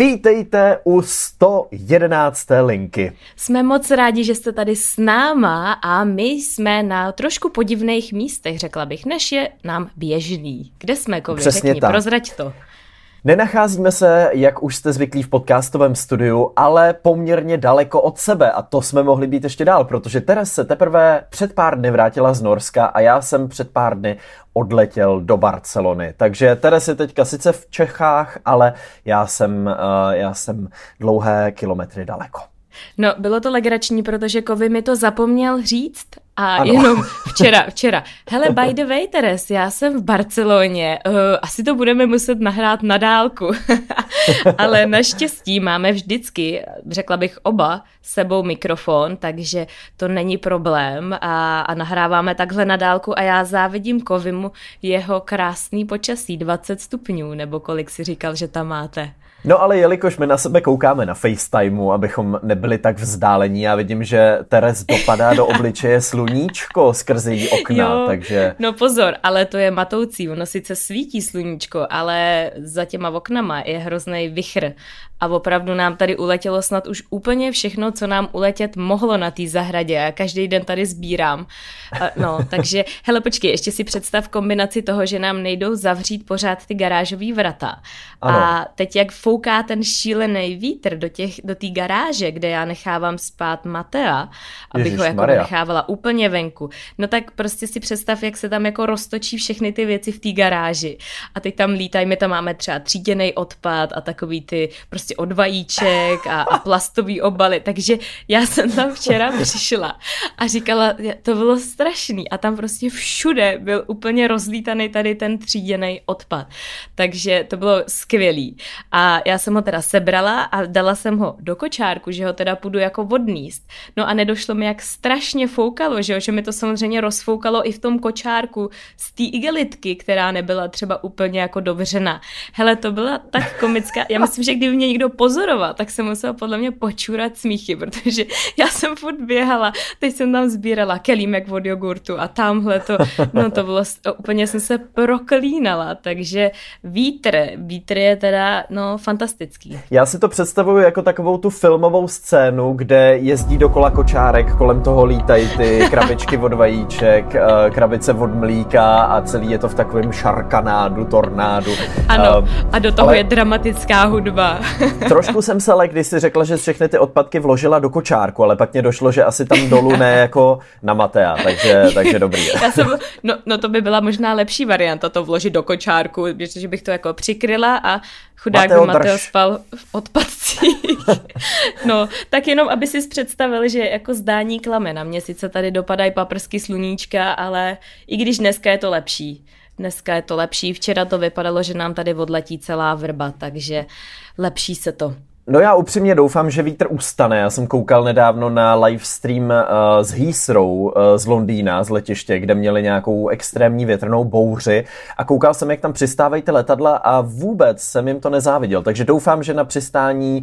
Vítejte u 111. linky. Jsme moc rádi, že jste tady s náma a my jsme na trošku podivných místech, řekla bych, než je nám běžný. Kde jsme, Kovi? Přesně Řekni, tak. prozrať to. Nenacházíme se, jak už jste zvyklí v podcastovém studiu, ale poměrně daleko od sebe a to jsme mohli být ještě dál, protože Teres se teprve před pár dny vrátila z Norska a já jsem před pár dny odletěl do Barcelony. Takže Teres je teďka sice v Čechách, ale já jsem, uh, já jsem dlouhé kilometry daleko. No, bylo to legrační, protože Kovy mi to zapomněl říct a Ano. jenom včera, včera. Hele, by the way, Teres, já jsem v Barceloně, uh, asi to budeme muset nahrát na dálku. Ale naštěstí máme vždycky, řekla bych oba, s sebou mikrofon, takže to není problém a, a nahráváme takhle na dálku a já závidím Kovimu jeho krásný počasí, 20 stupňů, nebo kolik si říkal, že tam máte. No ale jelikož my na sebe koukáme na FaceTimeu, abychom nebyli tak vzdálení, já vidím, že Teres dopadá do obličeje sluníčko skrze její okna, Jo, takže... No pozor, ale to je matoucí. Ono sice svítí sluníčko, ale za těma oknama je hrozný vichr. A opravdu nám tady uletělo snad už úplně všechno, co nám uletět mohlo na té zahradě. Já každý den tady sbírám. A, No, takže, hele, počkej, ještě si představ kombinaci toho, že nám nejdou zavřít pořád ty garážové vrata. Ano. A teď jak fouká ten šílený vítr do těch, do té garáže, kde já nechávám spát Matea, abych ho jako nechávala úplně venku. No tak prostě si představ, jak se tam jako roztočí všechny ty věci v té garáži. A teď tam lítají, my tam máme třeba tříděný odpad a takový ty prostě od vajíček a, a plastový obaly. Takže já jsem tam včera přišla a říkala, to bylo strašný. A tam prostě všude byl úplně rozlítaný tady ten tříděný odpad. Takže to bylo skvělý. A já jsem ho teda sebrala a dala jsem ho do kočárku, že ho teda půjdu jako odníst. No a nedošlo mi, jak strašně foukalo, že, jo? že mi to samozřejmě rozfoukalo i v tom kočárku z té igelitky, která nebyla třeba úplně jako dovřena. Hele, to byla tak komická. Já myslím, že kdyby mě někdo pozoroval, tak jsem musela podle mě počůrat smíchy, protože já jsem furt běhala, teď jsem tam sbírala kelímek od jogurtu a tamhle to, no to bylo, úplně jsem se proklínala, takže vítr, vítr je teda, no, fantastický. Já si to představuju jako takovou tu filmovou scénu, kde jezdí dokola kočárek, kolem toho lítají ty krabičky od vajíček, eh, krabice od mlíka a celý je to v takovém šarkanádu, tornádu. Ano, Eh, a do toho ale- je dramatická hudba. Trošku jsem se ale, když si řekla, že všechny ty odpadky vložila do kočárku, ale pak mě došlo, že asi tam dolů ne jako na Matea, takže, takže dobrý. Já jsem, no, no to by byla možná lepší varianta to vložit do kočárku, protože bych to jako přikryla a chudák Mateo, by Mateo spal v odpadcích. no, tak jenom, aby si představili, že jako zdání klame. Na mě sice tady dopadají paprsky sluníčka, ale i když dneska je to lepší. Dneska je to lepší. Včera to vypadalo, že nám tady odletí celá vrba, takže lepší se to. No já upřímně doufám, že vítr ustane. Já jsem koukal nedávno na livestream uh, z Heathrow uh, z Londýna, z letiště, kde měli nějakou extrémní větrnou bouři a koukal jsem, jak tam přistávají ty letadla a vůbec jsem jim to nezáviděl. Takže doufám, že na přistání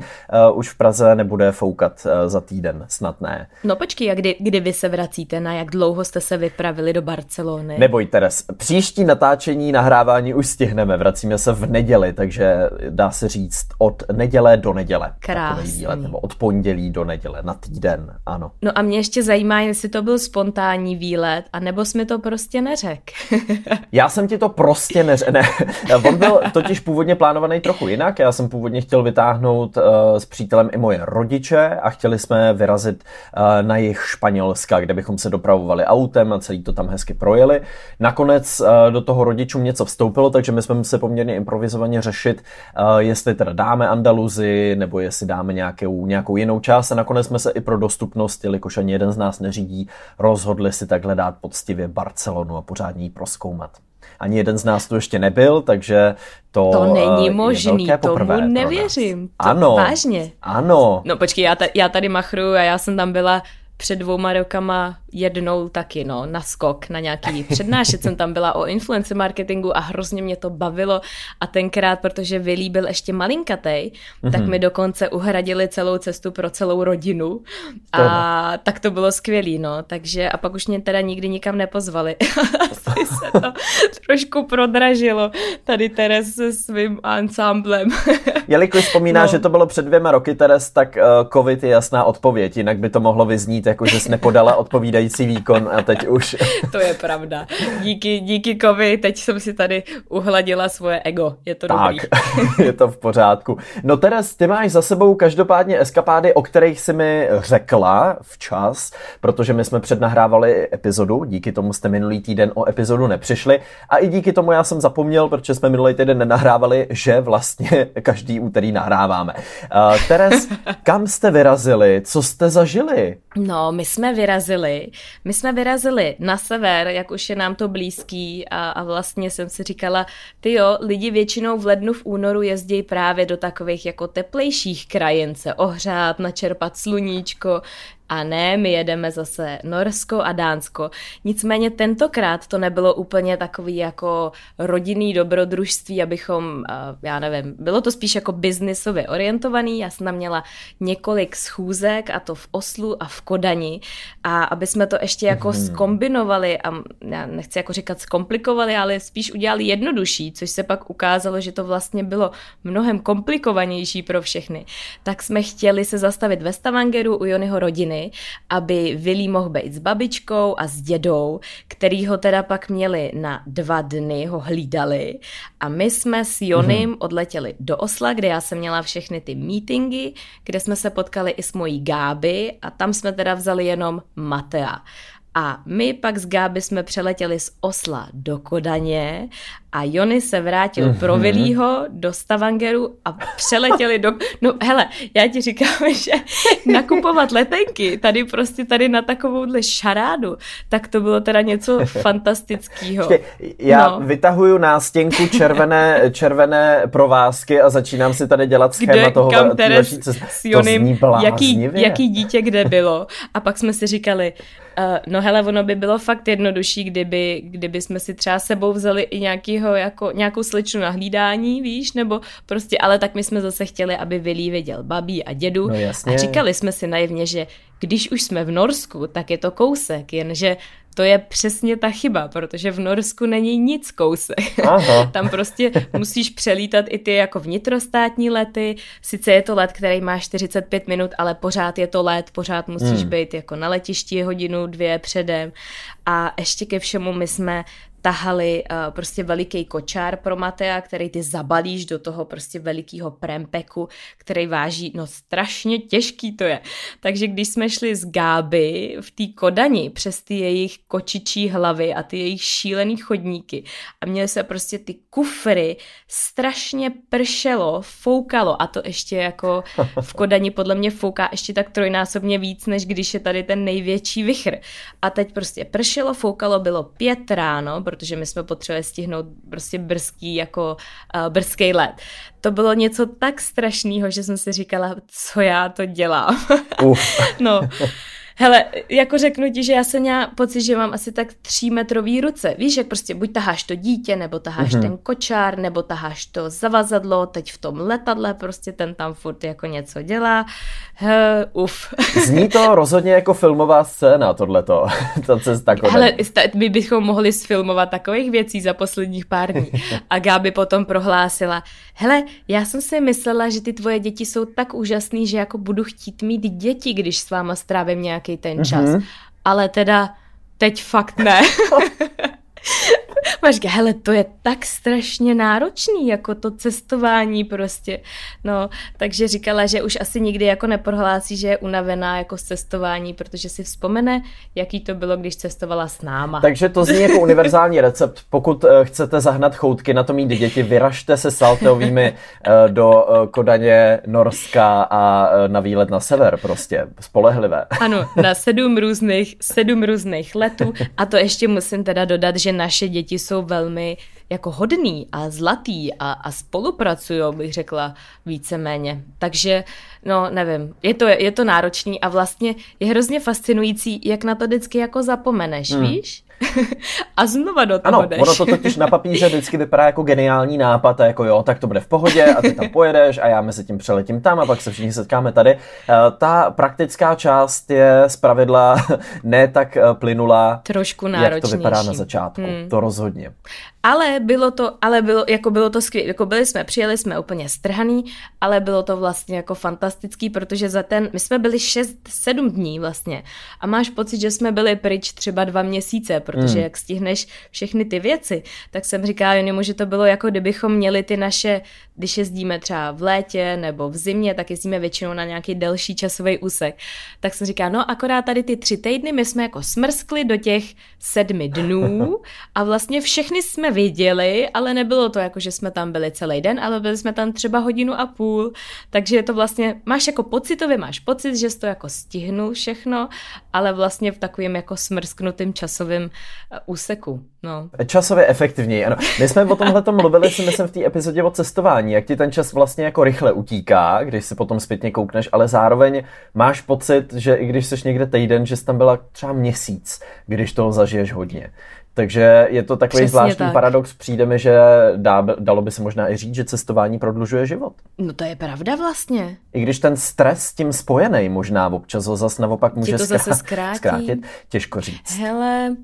uh, už v Praze nebude foukat uh, za týden, snad ne. No počkej, a kdy, kdy vy se vracíte? Na jak dlouho jste se vypravili do Barcelony? Neboj, Teres, příští natáčení, nahrávání už stihneme. Vracíme se v neděli, takže dá se říct od neděle do neděle. Krásný. Takový výlet, nebo od pondělí do neděle, na týden, ano. No a mě ještě zajímá, jestli to byl spontánní výlet, anebo jsi mi to prostě neřek. Já jsem ti to prostě neř... Ne, on byl totiž původně plánovaný trochu jinak. Já jsem původně chtěl vytáhnout uh, s přítelem i moje rodiče a chtěli jsme vyrazit uh, na jih Španělska, kde bychom se dopravovali autem a celý to tam hezky projeli. Nakonec uh, do toho rodičům něco vstoupilo, takže my jsme museli poměrně improvizovaně řešit, uh, jestli teda dáme Andaluzi, nebo jestli dáme nějakou, nějakou jinou část. A nakonec jsme se i pro dostupnost, jelikož ani jeden z nás neřídí, rozhodli si takhle dát poctivě Barcelonu a pořádně ji proskoumat. Ani jeden z nás tu ještě nebyl, takže to, To eh, není je možný, velké tomu nevěřím. To Ano. vážně? Ano. No počkej, já, ta, já tady machruju a já jsem tam byla před dvouma rokama jednou taky, no, na skok, na nějaký přednášet jsem tam byla o influence marketingu a hrozně mě to bavilo a tenkrát, protože Vili byl ještě malinkatej, mm-hmm. tak mi dokonce uhradili celou cestu pro celou rodinu a Tohle. tak to bylo skvělý, no, takže a pak už mě teda nikdy nikam nepozvali. Asi se to trošku prodražilo tady Teres se svým ansámblem. Jelikož vzpomíná, no. že to bylo před dvěma roky, Teres, tak uh, covid je jasná odpověď, jinak by to mohlo vyznít jako, že jsi nepodala odpovídající výkon a teď už... to je pravda. Díky, díky covid, teď jsem si tady uhladila svoje ego. Je to tak, dobrý. je to v pořádku. No Teres, ty máš za sebou každopádně eskapády, o kterých jsi mi řekla včas, protože my jsme přednahrávali epizodu, díky tomu jste minulý týden o epizodu nepřišli a i díky tomu já jsem zapomněl, protože jsme minulý týden nenahrávali, že vlastně každý úterý nahráváme. Uh, Teres, kam jste vyrazili? Co jste zažili? No, my jsme vyrazili. My jsme vyrazili na sever, jak už je nám to blízký a, a vlastně jsem si říkala, ty jo, lidi většinou v lednu, v únoru jezdí právě do takových jako teplejších krajin se ohřát, načerpat sluníčko, a ne, my jedeme zase Norsko a Dánsko. Nicméně tentokrát to nebylo úplně takový jako rodinný dobrodružství, abychom, já nevím, bylo to spíš jako biznisově orientovaný. Já jsem tam měla několik schůzek a to v Oslu a v Kodani a aby jsme to ještě jako mm-hmm. skombinovali a já nechci jako říkat zkomplikovali, ale spíš udělali jednodušší, což se pak ukázalo, že to vlastně bylo mnohem komplikovanější pro všechny. Tak jsme chtěli se zastavit ve Stavangeru u Jonyho rodiny rodiny, aby Willy mohl být s babičkou a s dědou, který ho teda pak měli na dva dny, ho hlídali a my jsme s Jonym mm-hmm. odletěli do Osla, kde já jsem měla všechny ty meetingy, kde jsme se potkali i s mojí Gáby a tam jsme teda vzali jenom Matea. A my pak s Gáby jsme přeletěli z Osla do Kodaně a Jony se vrátil mm-hmm. pro Vilího do Stavangeru a přeletěli do... No hele, já ti říkám, že nakupovat letenky tady prostě tady na takovouhle šarádu, tak to bylo teda něco fantastického. Já no. vytahuju nástěnku červené, červené provázky a začínám si tady dělat schéma kde, toho kam Teres s Jonym, jaký, jaký dítě kde bylo. A pak jsme si říkali, no hele, ono by bylo fakt jednodušší, kdyby, kdyby jsme si třeba sebou vzali i nějakýho, jako, nějakou slečnu na hlídání, víš, nebo prostě, ale tak my jsme zase chtěli, aby Vilí viděl babí a dědu no, a říkali jsme si naivně, že když už jsme v Norsku, tak je to kousek, jenže to je přesně ta chyba, protože v Norsku není nic kousek. Aha. Tam prostě musíš přelítat i ty jako vnitrostátní lety. Sice je to let, který má 45 minut, ale pořád je to let, pořád musíš hmm. být jako na letišti hodinu, dvě předem. A ještě ke všemu my jsme tahali uh, prostě veliký kočár pro Matea, který ty zabalíš do toho prostě velikého prempeku, který váží, no strašně těžký to je. Takže když jsme šli z Gáby v té Kodani přes ty jejich kočičí hlavy a ty jejich šílený chodníky a měli se prostě ty kufry, strašně pršelo, foukalo a to ještě jako v Kodani podle mě fouká ještě tak trojnásobně víc, než když je tady ten největší vichr. A teď prostě pršelo, foukalo, bylo pět ráno, protože my jsme potřebovali stihnout prostě brzký jako uh, brzký let. To bylo něco tak strašného, že jsem si říkala, co já to dělám. Uh. no, Hele, jako řeknu ti, že já jsem měla pocit, že mám asi tak třímetrový ruce. Víš, jak prostě buď taháš to dítě, nebo taháš mm-hmm. ten kočár, nebo taháš to zavazadlo, teď v tom letadle prostě ten tam furt jako něco dělá. He, uf. Zní to rozhodně jako filmová scéna, tohleto. Ta cesta Hele, my bychom mohli sfilmovat takových věcí za posledních pár dní. A Gáby potom prohlásila, hele, já jsem si myslela, že ty tvoje děti jsou tak úžasný, že jako budu chtít mít děti, když s váma strávím nějak nějaký ten čas. Mm-hmm. Ale teda teď fakt ne. Máš hele, to je tak strašně náročný, jako to cestování prostě. No, takže říkala, že už asi nikdy jako neprohlásí, že je unavená jako z cestování, protože si vzpomene, jaký to bylo, když cestovala s náma. Takže to zní jako univerzální recept. Pokud uh, chcete zahnat choutky na to mít děti, vyražte se salteovými uh, do uh, Kodaně, Norska a na výlet na sever prostě. Spolehlivé. Ano, na sedm různých, sedm různých letů a to ještě musím teda dodat, že naše děti jsou velmi jako hodný a zlatý a, a spolupracují, bych řekla víceméně. Takže, no nevím, je to, je to náročný a vlastně je hrozně fascinující, jak na to vždycky jako zapomeneš, hmm. víš? A znova do toho ano, jdeš. ono to totiž na papíře vždycky vypadá jako geniální nápad a jako jo, tak to bude v pohodě a ty tam pojedeš a já mezi tím přeletím tam a pak se všichni setkáme tady. Eh, ta praktická část je zpravidla ne tak eh, plynulá, Trošku jak to vypadá na začátku. Hmm. To rozhodně. Ale bylo to, ale bylo, jako bylo to skvělé, jako byli jsme, přijeli jsme úplně strhaný, ale bylo to vlastně jako fantastický, protože za ten, my jsme byli 6-7 dní vlastně a máš pocit, že jsme byli pryč třeba dva měsíce, protože hmm. jak stihneš všechny ty věci, tak jsem říkala Jonimu, že to bylo jako kdybychom měli ty naše, když jezdíme třeba v létě nebo v zimě, tak jezdíme většinou na nějaký delší časový úsek. Tak jsem říkala, no akorát tady ty tři týdny my jsme jako smrskli do těch sedmi dnů a vlastně všechny jsme viděli, ale nebylo to jako, že jsme tam byli celý den, ale byli jsme tam třeba hodinu a půl, takže je to vlastně, máš jako pocitově, máš pocit, že jsi to jako stihnul všechno, ale vlastně v takovém jako smrsknutém časovém úseku. No. Časově efektivněji, ano. My jsme o tomhle mluvili, si myslím, v té epizodě o cestování, jak ti ten čas vlastně jako rychle utíká, když si potom zpětně koukneš, ale zároveň máš pocit, že i když jsi někde týden, že jsi tam byla třeba měsíc, když toho zažiješ hodně. Takže je to takový Přesně zvláštní tak. paradox. Přijde mi, že dá, dalo by se možná i říct, že cestování prodlužuje život. No to je pravda vlastně. I když ten stres s tím spojený možná občas ho zase naopak může to zase zkrátí. zkrátit, těžko říct. Hele,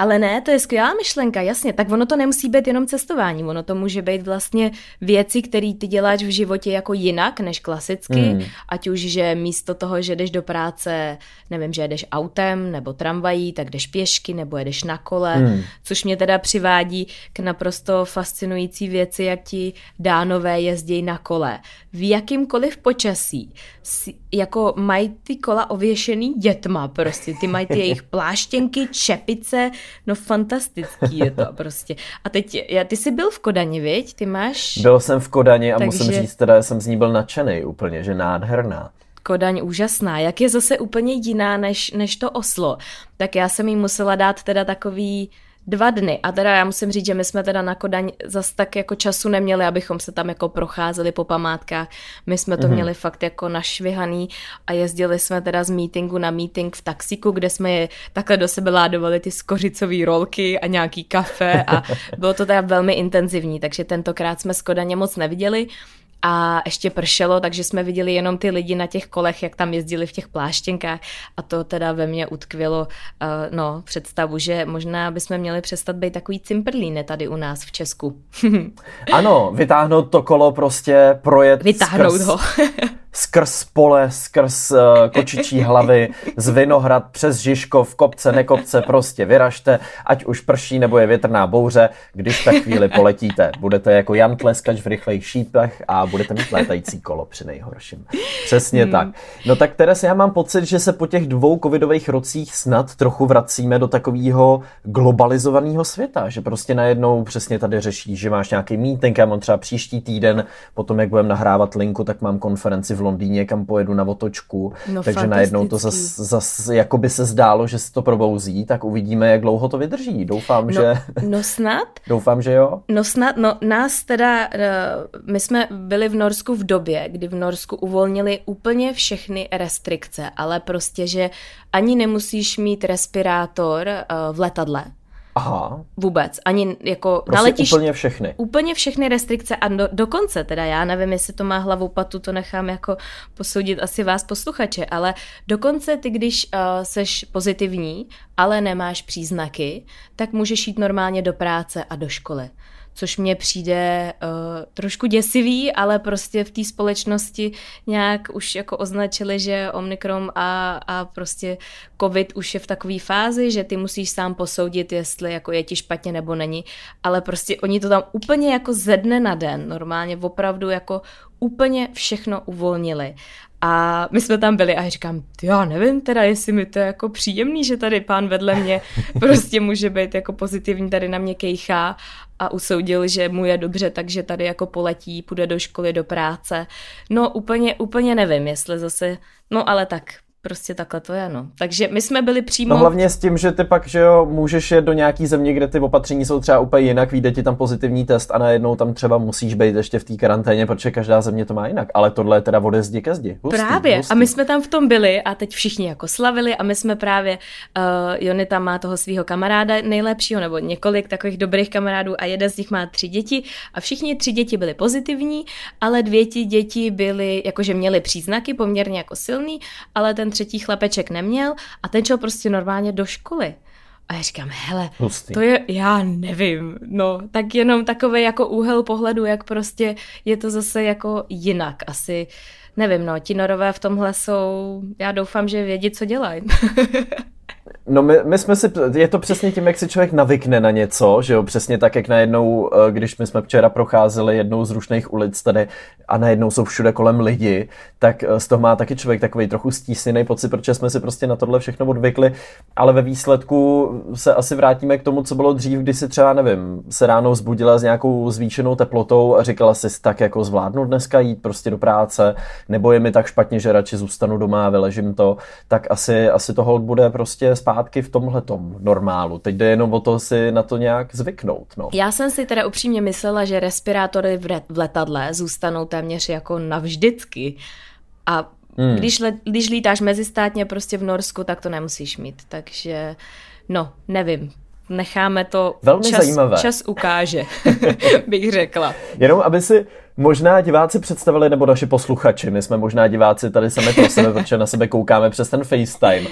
ale ne, to je skvělá myšlenka, jasně. Tak ono to nemusí být jenom cestování, ono to může být vlastně věci, které ty děláš v životě jako jinak než klasicky, hmm. ať už, že místo toho, že jdeš do práce, nevím, že jedeš autem nebo tramvají, tak jdeš pěšky nebo jedeš na kole, hmm. což mě teda přivádí k naprosto fascinující věci, jak ti dánové jezdí na kole. V jakýmkoliv počasí, jako mají ty kola ověšený dětma prostě, ty mají ty jejich pláštěnky, čepice, No fantastický je to prostě. A teď, já, ty jsi byl v Kodani, viď? Ty máš... Byl jsem v Kodani a Takže... musím říct, teda jsem z ní byl nadšený úplně, že nádherná. Kodaň úžasná. Jak je zase úplně jiná než, než to Oslo, tak já jsem jí musela dát teda takový dva dny. A teda já musím říct, že my jsme teda na Kodaň zas tak jako času neměli, abychom se tam jako procházeli po památkách. My jsme to mm-hmm. měli fakt jako našvihaný a jezdili jsme teda z meetingu na meeting v taxiku, kde jsme je takhle do sebe ládovali ty skořicové rolky a nějaký kafe a bylo to teda velmi intenzivní, takže tentokrát jsme z Kodaně moc neviděli a ještě pršelo, takže jsme viděli jenom ty lidi na těch kolech, jak tam jezdili v těch pláštěnkách a to teda ve mně utkvělo uh, no, představu, že možná bychom měli přestat být takový cimprlíne tady u nás v Česku. ano, vytáhnout to kolo prostě, projet Vytáhnout skrz... ho. skrz pole, skrz uh, kočičí hlavy, z Vinohrad přes Žižkov, kopce, nekopce, prostě vyražte, ať už prší nebo je větrná bouře, když tak chvíli poletíte. Budete jako Jan Tleskač v rychlejch šípech a budete mít létající kolo při nejhorším. Přesně hmm. tak. No tak Teres, já mám pocit, že se po těch dvou covidových rocích snad trochu vracíme do takového globalizovaného světa, že prostě najednou přesně tady řeší, že máš nějaký meeting, já mám třeba příští týden, potom jak budeme nahrávat linku, tak mám konferenci v Londýně, kam pojedu na otočku, no, takže najednou to zas, zas jako by se zdálo, že se to probouzí, tak uvidíme, jak dlouho to vydrží. Doufám, no, že... No snad. Doufám, že jo. No snad, no nás teda, eh, my jsme byli v Norsku v době, kdy v Norsku uvolnili úplně všechny restrikce, ale prostě, že ani nemusíš mít respirátor eh, v letadle, Aha. Vůbec. Ani jako prostě naletíš... úplně všechny. Úplně všechny restrikce a do, dokonce teda, já nevím, jestli to má hlavu patu, to nechám jako posoudit asi vás posluchače, ale dokonce ty, když uh, seš pozitivní, ale nemáš příznaky, tak můžeš jít normálně do práce a do školy což mně přijde uh, trošku děsivý, ale prostě v té společnosti nějak už jako označili, že Omikron a, a prostě covid už je v takové fázi, že ty musíš sám posoudit, jestli jako je ti špatně nebo není, ale prostě oni to tam úplně jako ze dne na den, normálně opravdu jako úplně všechno uvolnili. A my jsme tam byli a já říkám, já nevím teda, jestli mi to je jako příjemný, že tady pán vedle mě prostě může být jako pozitivní, tady na mě kejchá a usoudil, že mu je dobře, takže tady jako poletí, půjde do školy, do práce. No úplně, úplně nevím, jestli zase, no ale tak prostě takhle to je, no. Takže my jsme byli přímo... No hlavně s tím, že ty pak, že jo, můžeš jet do nějaký země, kde ty opatření jsou třeba úplně jinak, vyjde ti tam pozitivní test a najednou tam třeba musíš být ještě v té karanténě, protože každá země to má jinak. Ale tohle je teda ode zdi ke zdi. Hustý, právě. Hustý. A my jsme tam v tom byli a teď všichni jako slavili a my jsme právě, uh, Jony tam má toho svého kamaráda nejlepšího, nebo několik takových dobrých kamarádů a jeden z nich má tři děti a všichni tři děti byly pozitivní, ale dvě ti děti byly, jakože měly příznaky poměrně jako silný, ale ten třetí chlapeček neměl a ten šel prostě normálně do školy. A já říkám, hele, Hustý. to je, já nevím, no, tak jenom takový jako úhel pohledu, jak prostě je to zase jako jinak. Asi, nevím, no, ti norové v tomhle jsou, já doufám, že vědí, co dělají. No my, my jsme si, je to přesně tím, jak si člověk navykne na něco, že jo, přesně tak, jak najednou, eh, když my jsme včera procházeli jednou z rušných ulic tady a najednou jsou všude kolem lidi, tak eh, z toho má taky člověk takový trochu stísněný pocit, protože jsme si prostě na tohle všechno odvykli, ale ve výsledku se asi vrátíme k tomu, co bylo dřív, kdy si třeba, nevím, se ráno zbudila s nějakou zvýšenou teplotou a říkala si tak jako zvládnu dneska jít prostě do práce, nebo je mi tak špatně, že radši zůstanu doma a vyležím to, tak asi, asi to hold bude prostě zpátky v tomhle normálu. Teď jde jenom o to si na to nějak zvyknout. No. Já jsem si teda upřímně myslela, že respirátory v, letadle zůstanou téměř jako navždycky. A hmm. když, le, když lítáš mezistátně prostě v Norsku, tak to nemusíš mít. Takže no, nevím necháme to Velmi čas, zajímavé. čas ukáže, bych řekla. Jenom aby si možná diváci představili, nebo naši posluchači, my jsme možná diváci tady sami pro sebe, protože na sebe koukáme přes ten FaceTime. Uh,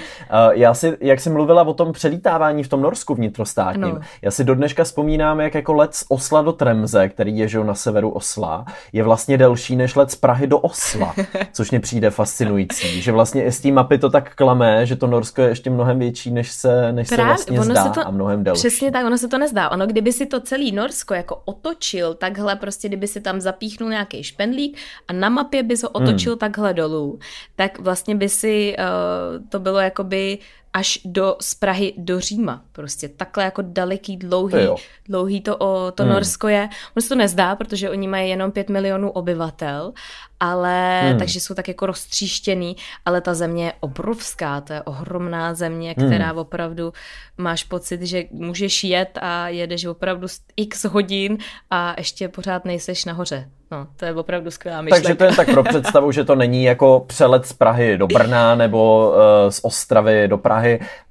já si, jak jsi mluvila o tom přelítávání v tom Norsku vnitrostátním, no. já si do dneška vzpomínám, jak jako let z Osla do Tremze, který je na severu Osla, je vlastně delší než let z Prahy do Osla, což mě přijde fascinující, že vlastně i z té mapy to tak klame, že to Norsko je ještě mnohem větší, než se, než Právě, se vlastně zdá se to, a mnohem delší. Přesně tak, ono se to nezdá. Ono, kdyby si to celý Norsko jako otočil takhle, prostě kdyby si tam zapíchl vypíchnul nějaký špendlík a na mapě bys ho otočil hmm. takhle dolů, tak vlastně by si uh, to bylo jakoby až do, z Prahy do Říma. Prostě takhle jako daleký, dlouhý, to dlouhý to, o, to hmm. Norsko je. Ono se to nezdá, protože oni mají jenom 5 milionů obyvatel, ale hmm. takže jsou tak jako roztříštěný, ale ta země je obrovská, to je ohromná země, která hmm. opravdu máš pocit, že můžeš jet a jedeš opravdu x hodin a ještě pořád nejseš nahoře. No, to je opravdu skvělá myšlenka. Takže to je tak pro představu, že to není jako přelet z Prahy do Brna nebo uh, z Ostravy do Prahy,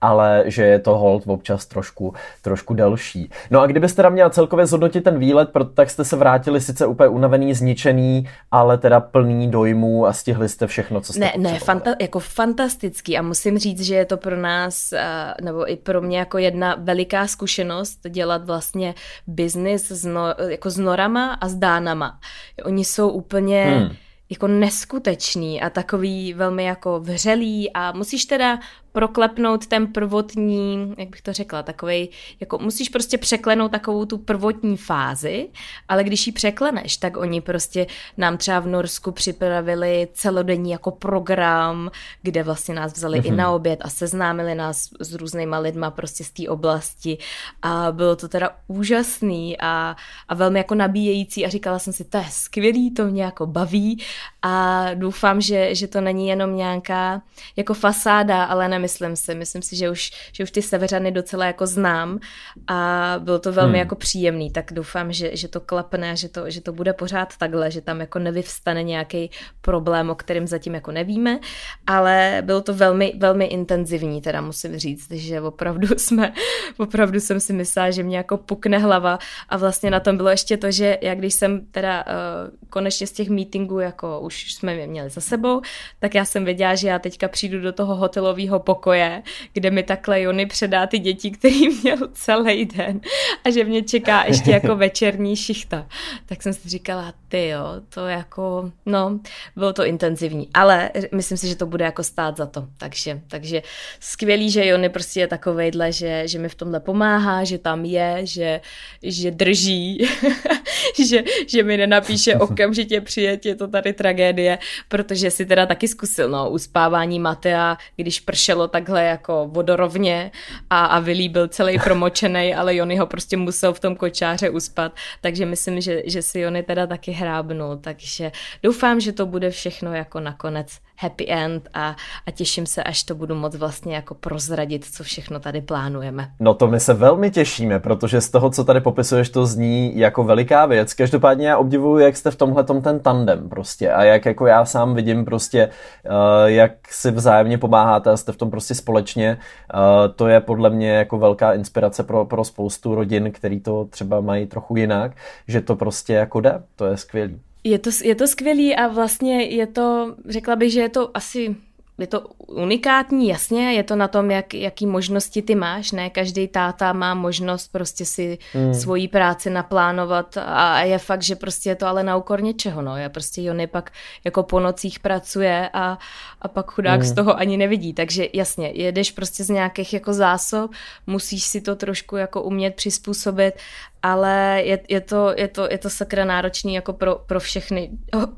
ale že je to hold občas trošku, trošku delší. No a kdybyste teda měla celkově zhodnotit ten výlet, tak jste se vrátili sice úplně unavený, zničený, ale teda plný dojmů a stihli jste všechno, co jste Ne, ne, fanta- jako fantastický a musím říct, že je to pro nás, uh, nebo i pro mě jako jedna veliká zkušenost dělat vlastně biznis s, no, jako s norama a s dánama Oni jsou úplně hmm. jako neskuteční a takový velmi jako vřelý a musíš teda proklepnout ten prvotní, jak bych to řekla, takový, jako musíš prostě překlenout takovou tu prvotní fázi, ale když ji překleneš, tak oni prostě nám třeba v Norsku připravili celodenní jako program, kde vlastně nás vzali mm-hmm. i mhm. na oběd a seznámili nás s různýma lidma prostě z té oblasti a bylo to teda úžasný a, a velmi jako nabíjející a říkala jsem si, to je skvělý, to mě jako baví a doufám, že, že to není jenom nějaká jako fasáda, ale ne nemyslím si. Myslím si, že už, že už ty severany docela jako znám a bylo to velmi hmm. jako příjemný, tak doufám, že, že to klapne, že to, že to bude pořád takhle, že tam jako nevyvstane nějaký problém, o kterém zatím jako nevíme, ale bylo to velmi, velmi intenzivní, teda musím říct, že opravdu jsme, opravdu jsem si myslela, že mě jako pukne hlava a vlastně na tom bylo ještě to, že já když jsem teda uh, konečně z těch meetingů jako už jsme je měli za sebou, tak já jsem věděla, že já teďka přijdu do toho hotelového pokoje, kde mi takhle Jony předá ty děti, který měl celý den a že mě čeká ještě jako večerní šichta. Tak jsem si říkala, ty jo, to jako, no, bylo to intenzivní, ale myslím si, že to bude jako stát za to. Takže, takže skvělý, že Jony prostě je takovejhle, že, že mi v tomhle pomáhá, že tam je, že, že drží, že, že mi nenapíše okamžitě přijet, je to tady tragédie, protože si teda taky zkusil, no, uspávání Matea, když pršelo bylo takhle jako vodorovně a, a byl celý promočený, ale Jony ho prostě musel v tom kočáře uspat, takže myslím, že, že si Jony teda taky hrábnul, takže doufám, že to bude všechno jako nakonec happy end a, a těším se, až to budu moc vlastně jako prozradit, co všechno tady plánujeme. No to my se velmi těšíme, protože z toho, co tady popisuješ, to zní jako veliká věc. Každopádně já obdivuju, jak jste v tomhle ten tandem prostě a jak jako já sám vidím prostě, uh, jak si vzájemně pomáháte a jste v tom prostě společně. Uh, to je podle mě jako velká inspirace pro, pro spoustu rodin, který to třeba mají trochu jinak, že to prostě jako jde. To je skvělý. Je to, je to skvělý a vlastně je to, řekla bych, že je to asi je to unikátní, jasně, je to na tom, jak, jaký možnosti ty máš, ne? Každý táta má možnost prostě si hmm. svoji práci naplánovat a je fakt, že prostě je to ale na úkor něčeho, no. Já prostě Jony pak jako po nocích pracuje a, a pak chudák hmm. z toho ani nevidí, takže jasně, jedeš prostě z nějakých jako zásob, musíš si to trošku jako umět přizpůsobit ale je, je, to, je, to, je to sakra náročný jako pro, pro všechny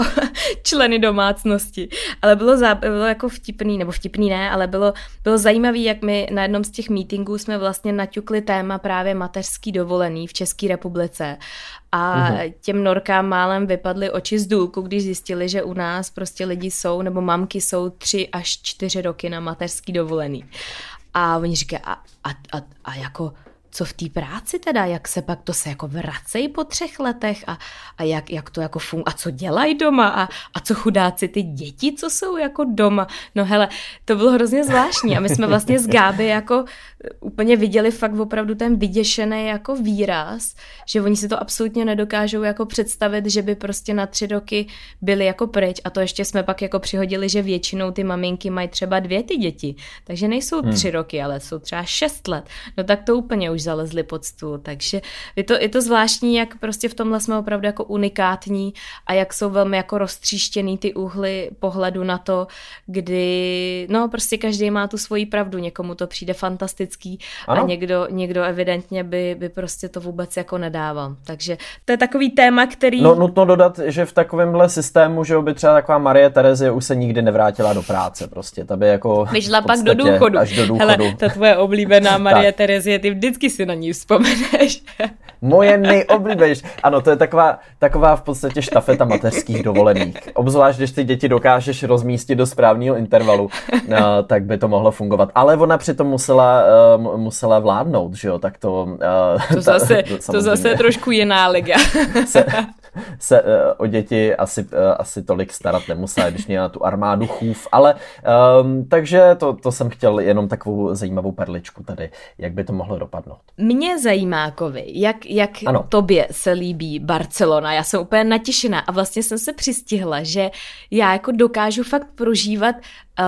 členy domácnosti. Ale bylo, zá, bylo jako vtipný, nebo vtipný ne, ale bylo, bylo zajímavý, jak my na jednom z těch meetingů jsme vlastně naťukli téma právě mateřský dovolený v České republice. A uhum. těm norkám málem vypadly oči z důlku, když zjistili, že u nás prostě lidi jsou, nebo mamky jsou tři až čtyři roky na mateřský dovolený. A oni říkají, a, a, a, a jako co v té práci teda, jak se pak to se jako vracejí po třech letech a, a jak, jak to jako funguje a co dělají doma a, a co chudáci ty děti, co jsou jako doma. No hele, to bylo hrozně zvláštní a my jsme vlastně s Gáby jako úplně viděli fakt opravdu ten vyděšený jako výraz, že oni si to absolutně nedokážou jako představit, že by prostě na tři roky byli jako pryč a to ještě jsme pak jako přihodili, že většinou ty maminky mají třeba dvě ty děti, takže nejsou hmm. tři roky, ale jsou třeba šest let. No tak to úplně už zalezli pod stůl, takže je to, je to zvláštní, jak prostě v tomhle jsme opravdu jako unikátní a jak jsou velmi jako roztříštěný ty úhly pohledu na to, kdy no prostě každý má tu svoji pravdu, někomu to přijde fantasticky sympatický ano. a někdo, někdo evidentně by, by prostě to vůbec jako nedával. Takže to je takový téma, který... No nutno dodat, že v takovémhle systému, že by třeba taková Marie Terezie už se nikdy nevrátila do práce prostě, ta by jako... Vyšla pak do důchodu. Až do důchodu. Hele, ta tvoje oblíbená Marie Terezie, ty vždycky si na ní vzpomeneš. Moje nejoblíbenější. Ano, to je taková, taková v podstatě štafeta mateřských dovolených. Obzvlášť, když ty děti dokážeš rozmístit do správného intervalu, no, tak by to mohlo fungovat. Ale ona přitom musela uh, musela vládnout, že jo, tak to... Uh, to, zase, to, to zase je trošku jiná liga. se, se uh, o děti asi, uh, asi tolik starat nemusela, když měla tu armádu chův, ale um, takže to, to jsem chtěl jenom takovou zajímavou perličku tady, jak by to mohlo dopadnout. Mě zajímá, Kovy, jak, jak ano. tobě se líbí Barcelona, já jsem úplně natěšená a vlastně jsem se přistihla, že já jako dokážu fakt prožívat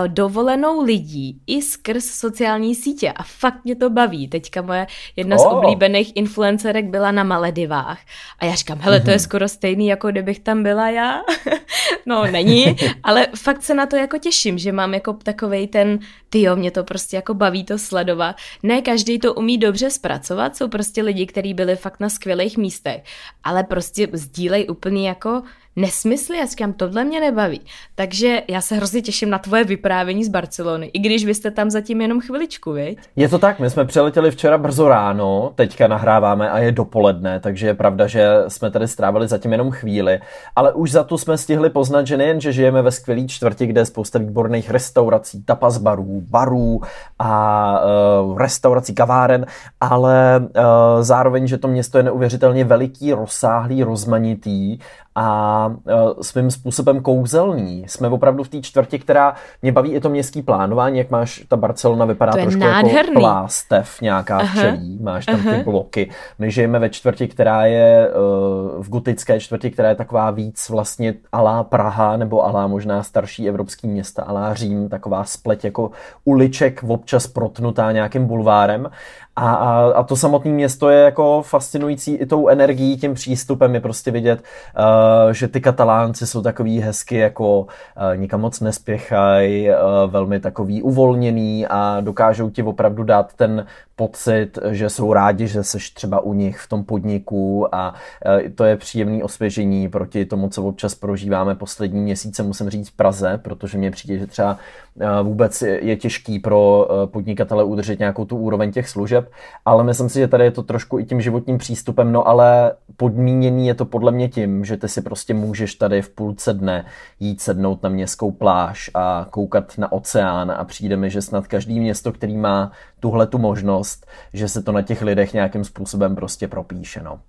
dovolenou lidí i skrz sociální sítě a fakt mě to baví. Teďka moje jedna oh. z oblíbených influencerek byla na Maledivách a já říkám, hele, to je mhm. skoro stejný, jako kdybych tam byla já. no, není, ale fakt se na to jako těším, že mám jako takovej ten, tyjo, mě to prostě jako baví to sledovat. Ne každý to umí dobře zpracovat, jsou prostě lidi, kteří byli fakt na skvělých místech, ale prostě sdílej úplně jako nesmysly, já říkám, tohle mě nebaví. Takže já se hrozně těším na tvoje vyprávění z Barcelony, i když vy jste tam zatím jenom chviličku, viď? Je to tak, my jsme přiletěli včera brzo ráno, teďka nahráváme a je dopoledne, takže je pravda, že jsme tady strávili zatím jenom chvíli, ale už za tu jsme stihli poznat, že nejen, že žijeme ve skvělé čtvrti, kde je spousta výborných restaurací, tapas barů, barů a uh, restaurací, kaváren, ale uh, zároveň, že to město je neuvěřitelně veliký, rozsáhlý, rozmanitý a uh, svým způsobem kouzelný. Jsme opravdu v té čtvrti, která mě baví i to městský plánování, jak máš, ta Barcelona vypadá trošku jako nádherný. jako plástev nějaká Aha. včelí, máš tam Aha. ty bloky. My žijeme ve čtvrti, která je uh, v gotické čtvrti, která je taková víc vlastně alá Praha, nebo alá možná starší evropský města, alá Řím, taková spleť jako uliček občas protnutá nějakým bulvárem a, a, a to samotné město je jako fascinující i tou energií, tím přístupem je prostě vidět, uh, že ty katalánci jsou takový hezky jako uh, nikam moc nespěchají, uh, velmi takový uvolněný a dokážou ti opravdu dát ten pocit, že jsou rádi, že seš třeba u nich v tom podniku a e, to je příjemný osvěžení proti tomu, co občas prožíváme poslední měsíce, musím říct v Praze, protože mě přijde, že třeba e, vůbec je těžký pro e, podnikatele udržet nějakou tu úroveň těch služeb, ale myslím si, že tady je to trošku i tím životním přístupem, no ale podmíněný je to podle mě tím, že ty si prostě můžeš tady v půlce dne jít sednout na městskou pláž a koukat na oceán a přijde mi, že snad každý město, který má tuhle tu možnost, že se to na těch lidech nějakým způsobem prostě propíše. No.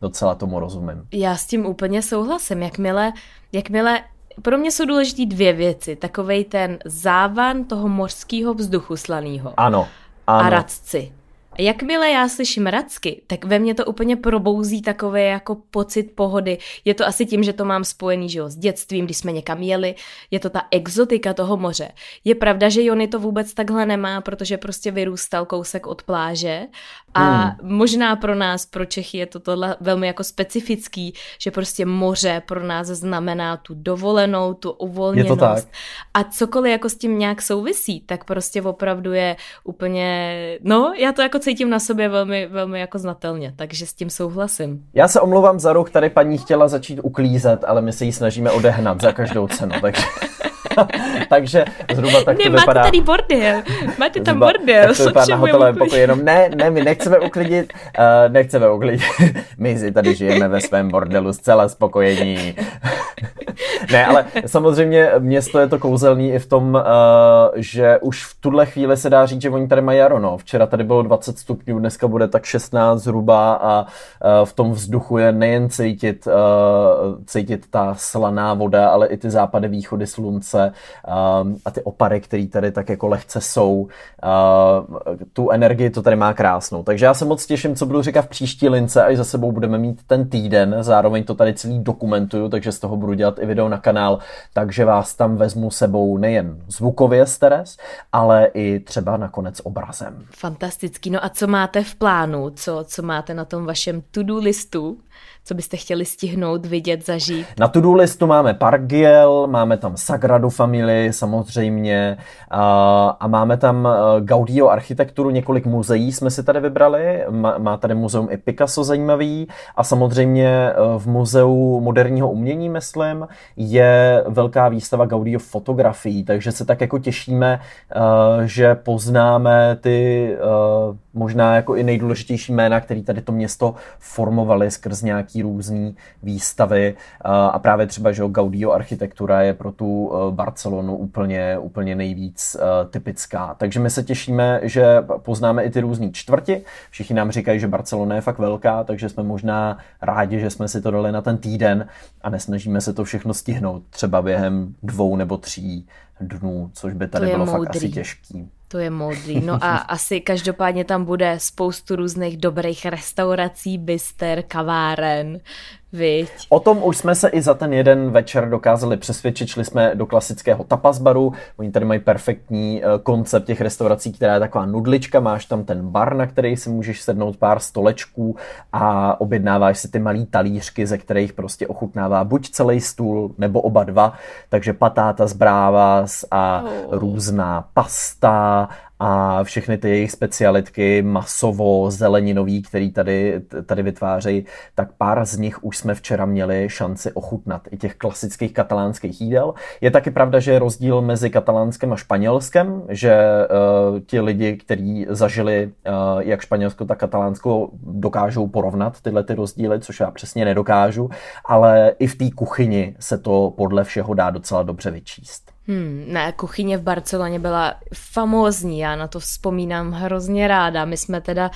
Docela tomu rozumím. Já s tím úplně souhlasím. Jakmile, jakmile pro mě jsou důležité dvě věci. Takovej ten závan toho mořského vzduchu slaného. Ano, ano. A radci. Jakmile já slyším racky, tak ve mně to úplně probouzí takové jako pocit pohody. Je to asi tím, že to mám spojený že jo, s dětstvím, když jsme někam jeli. Je to ta exotika toho moře. Je pravda, že Jony to vůbec takhle nemá, protože prostě vyrůstal kousek od pláže a hmm. možná pro nás, pro Čechy je to tohle velmi jako specifický, že prostě moře pro nás znamená tu dovolenou, tu uvolněnost. Je to tak. A cokoliv jako s tím nějak souvisí, tak prostě opravdu je úplně, no já to jako cítím na sobě velmi, velmi jako znatelně, takže s tím souhlasím. Já se omlouvám za rok, tady paní chtěla začít uklízet, ale my se jí snažíme odehnat za každou cenu, takže... takže zhruba tak ne, to vypadá. Máte tady bordel, máte tam zhruba, bordel. Tak to vypadá na hotelovém pokoji, jenom ne, ne, my nechceme uklidit, uh, nechceme uklidit, my si tady žijeme ve svém bordelu zcela spokojení. ne, ale samozřejmě město je to kouzelný i v tom, uh, že už v tuhle chvíli se dá říct, že oni tady mají jaro, no. Včera tady bylo 20 stupňů, dneska bude tak 16 zhruba a uh, v tom vzduchu je nejen cítit, uh, cítit ta slaná voda, ale i ty západy, východy slunce uh, a ty opary, které tady tak jako lehce jsou. Uh, tu energii to tady má krásnou. Takže já se moc těším, co budu říkat v příští lince, až za sebou budeme mít ten týden. Zároveň to tady celý dokumentuju, takže z toho budu dělat i video na kanál, takže vás tam vezmu sebou nejen zvukově stres, ale i třeba nakonec obrazem. Fantastický. No a co máte v plánu? Co, co máte na tom vašem to-do listu? Co byste chtěli stihnout, vidět, zažít? Na to-do listu máme Pargiel, máme tam Sagradu Family samozřejmě a, máme tam e, Gaudio architekturu, několik muzeí jsme si tady vybrali. Má, má tady muzeum i Picasso zajímavý a samozřejmě e, v muzeu moderního umění, myslím, je velká výstava Gaudio fotografií, takže se tak jako těšíme, e, že poznáme ty možná jako i nejdůležitější jména, který tady to město formovali skrz nějaký různý výstavy a právě třeba, že Gaudio architektura je pro tu e, Barcelonu úplně, úplně nejvíc e, typická. Takže my se těšíme, že poznáme i ty různé čtvrti. Všichni nám říkají, že Barcelona je fakt velká, takže jsme možná rádi, že jsme si to dali na ten týden a nesnažíme se to všechno stihnout třeba během dvou nebo tří dnů, což by tady bylo moudrý. fakt asi těžký. To je modrý. No a asi každopádně tam bude spoustu různých dobrých restaurací, byster, kaváren, Viď. O tom už jsme se i za ten jeden večer dokázali přesvědčit. Šli jsme do klasického tapas baru. Oni tady mají perfektní eh, koncept těch restaurací, která je taková nudlička. Máš tam ten bar, na který si můžeš sednout pár stolečků a objednáváš si ty malý talířky, ze kterých prostě ochutnává buď celý stůl, nebo oba dva. Takže patáta z brávas a oh. různá pasta a všechny ty jejich specialitky, masovo, zeleninový, který tady, tady vytvářejí, tak pár z nich už jsme včera měli šanci ochutnat i těch klasických katalánských jídel. Je taky pravda, že je rozdíl mezi katalánskem a španělskem, že uh, ti lidi, kteří zažili uh, jak Španělsko, tak Katalánsko, dokážou porovnat tyhle ty rozdíly, což já přesně nedokážu, ale i v té kuchyni se to podle všeho dá docela dobře vyčíst. Hmm, ne, kuchyně v Barceloně byla famózní, já na to vzpomínám hrozně ráda. My jsme teda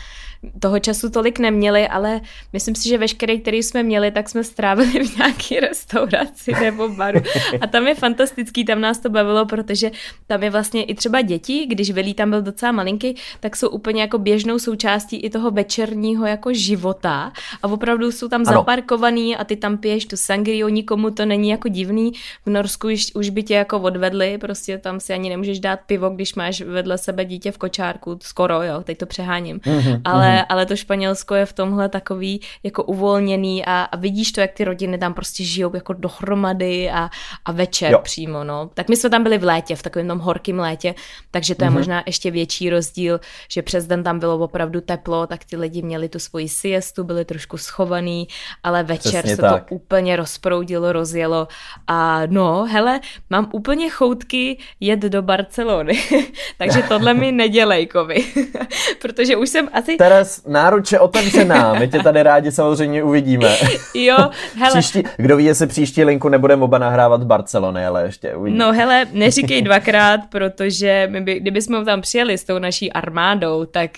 toho času tolik neměli, ale myslím si, že veškerý, který jsme měli, tak jsme strávili v nějaké restauraci nebo baru. A tam je fantastický, tam nás to bavilo, protože tam je vlastně i třeba děti, když Velí tam byl docela malinký, tak jsou úplně jako běžnou součástí i toho večerního jako života a opravdu jsou tam ano. zaparkovaný a ty tam piješ tu sangriu, nikomu to není jako divný. V Norsku už, už by tě jako odvedli nevedli, prostě tam si ani nemůžeš dát pivo, když máš vedle sebe dítě v kočárku, skoro, jo, teď to přeháním, mm-hmm, ale, mm-hmm. ale to Španělsko je v tomhle takový jako uvolněný a, a vidíš to, jak ty rodiny tam prostě žijou jako dohromady a, a večer jo. přímo, no. Tak my jsme tam byli v létě, v takovém tom horkém létě, takže to je mm-hmm. možná ještě větší rozdíl, že přes den tam bylo opravdu teplo, tak ty lidi měli tu svoji siestu, byli trošku schovaný, ale večer Přesně se tak. to úplně rozproudilo, rozjelo a no, hele, mám úplně choutky jet do Barcelony, takže tohle mi nedělej, kovy, protože už jsem asi... Teres, náruče otevřená, my tě tady rádi samozřejmě uvidíme. jo, hele. Příští, kdo ví, jestli příští linku nebudeme oba nahrávat v Barceloně, ale ještě uvidíme. No hele, neříkej dvakrát, protože my by, kdyby jsme tam přijeli s tou naší armádou, tak